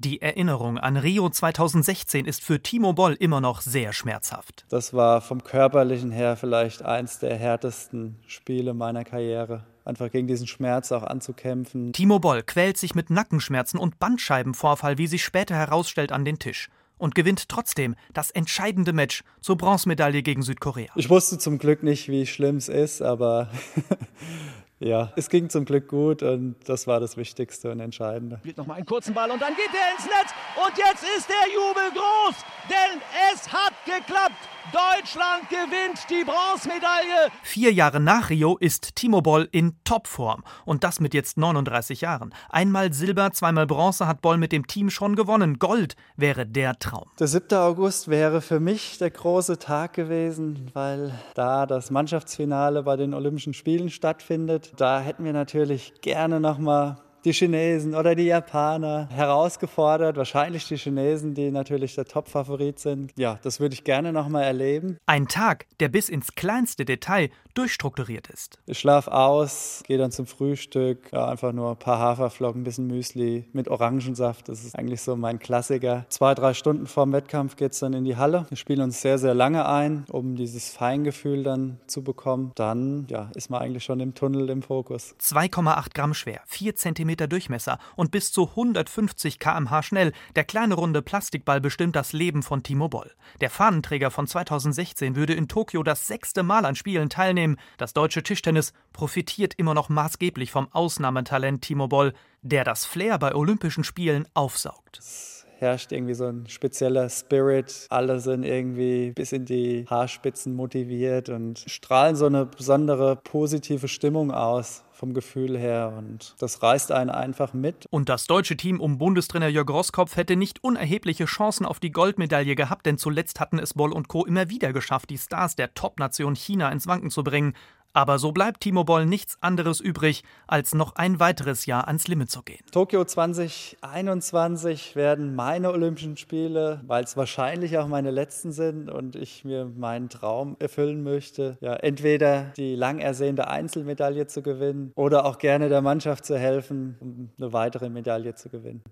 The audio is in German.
Die Erinnerung an Rio 2016 ist für Timo Boll immer noch sehr schmerzhaft. Das war vom körperlichen her vielleicht eins der härtesten Spiele meiner Karriere einfach gegen diesen Schmerz auch anzukämpfen. Timo Boll quält sich mit Nackenschmerzen und Bandscheibenvorfall, wie sich später herausstellt, an den Tisch und gewinnt trotzdem das entscheidende Match zur Bronzemedaille gegen Südkorea. Ich wusste zum Glück nicht, wie schlimm es ist, aber ja, es ging zum Glück gut und das war das Wichtigste und Entscheidende. Spielt nochmal einen kurzen Ball und dann geht er ins Netz und jetzt ist der Jubel groß, geklappt. Deutschland gewinnt die Bronzemedaille. Vier Jahre nach Rio ist Timo Boll in Topform. Und das mit jetzt 39 Jahren. Einmal Silber, zweimal Bronze hat Boll mit dem Team schon gewonnen. Gold wäre der Traum. Der 7. August wäre für mich der große Tag gewesen, weil da das Mannschaftsfinale bei den Olympischen Spielen stattfindet. Da hätten wir natürlich gerne nochmal die Chinesen oder die Japaner herausgefordert. Wahrscheinlich die Chinesen, die natürlich der Top-Favorit sind. Ja, das würde ich gerne nochmal erleben. Ein Tag, der bis ins kleinste Detail durchstrukturiert ist. Ich schlafe aus, gehe dann zum Frühstück, ja, einfach nur ein paar Haferflocken, ein bisschen Müsli mit Orangensaft. Das ist eigentlich so mein Klassiker. Zwei, drei Stunden vor dem Wettkampf geht es dann in die Halle. Wir spielen uns sehr, sehr lange ein, um dieses Feingefühl dann zu bekommen. Dann ja, ist man eigentlich schon im Tunnel im Fokus. 2,8 Gramm schwer, 4 Zentimeter Durchmesser und bis zu 150 km/h schnell. Der kleine runde Plastikball bestimmt das Leben von Timo Boll. Der Fahnenträger von 2016 würde in Tokio das sechste Mal an Spielen teilnehmen. Das deutsche Tischtennis profitiert immer noch maßgeblich vom Ausnahmetalent Timo Boll, der das Flair bei Olympischen Spielen aufsaugt herrscht irgendwie so ein spezieller Spirit. Alle sind irgendwie bis in die Haarspitzen motiviert und strahlen so eine besondere positive Stimmung aus vom Gefühl her und das reißt einen einfach mit. Und das deutsche Team um Bundestrainer Jörg Roskopf hätte nicht unerhebliche Chancen auf die Goldmedaille gehabt, denn zuletzt hatten es Boll und Co. immer wieder geschafft, die Stars der Top-Nation China ins Wanken zu bringen. Aber so bleibt Timo Boll nichts anderes übrig, als noch ein weiteres Jahr ans Limit zu gehen. Tokio 2021 werden meine Olympischen Spiele, weil es wahrscheinlich auch meine letzten sind und ich mir meinen Traum erfüllen möchte, ja, entweder die lang ersehnte Einzelmedaille zu gewinnen oder auch gerne der Mannschaft zu helfen, um eine weitere Medaille zu gewinnen.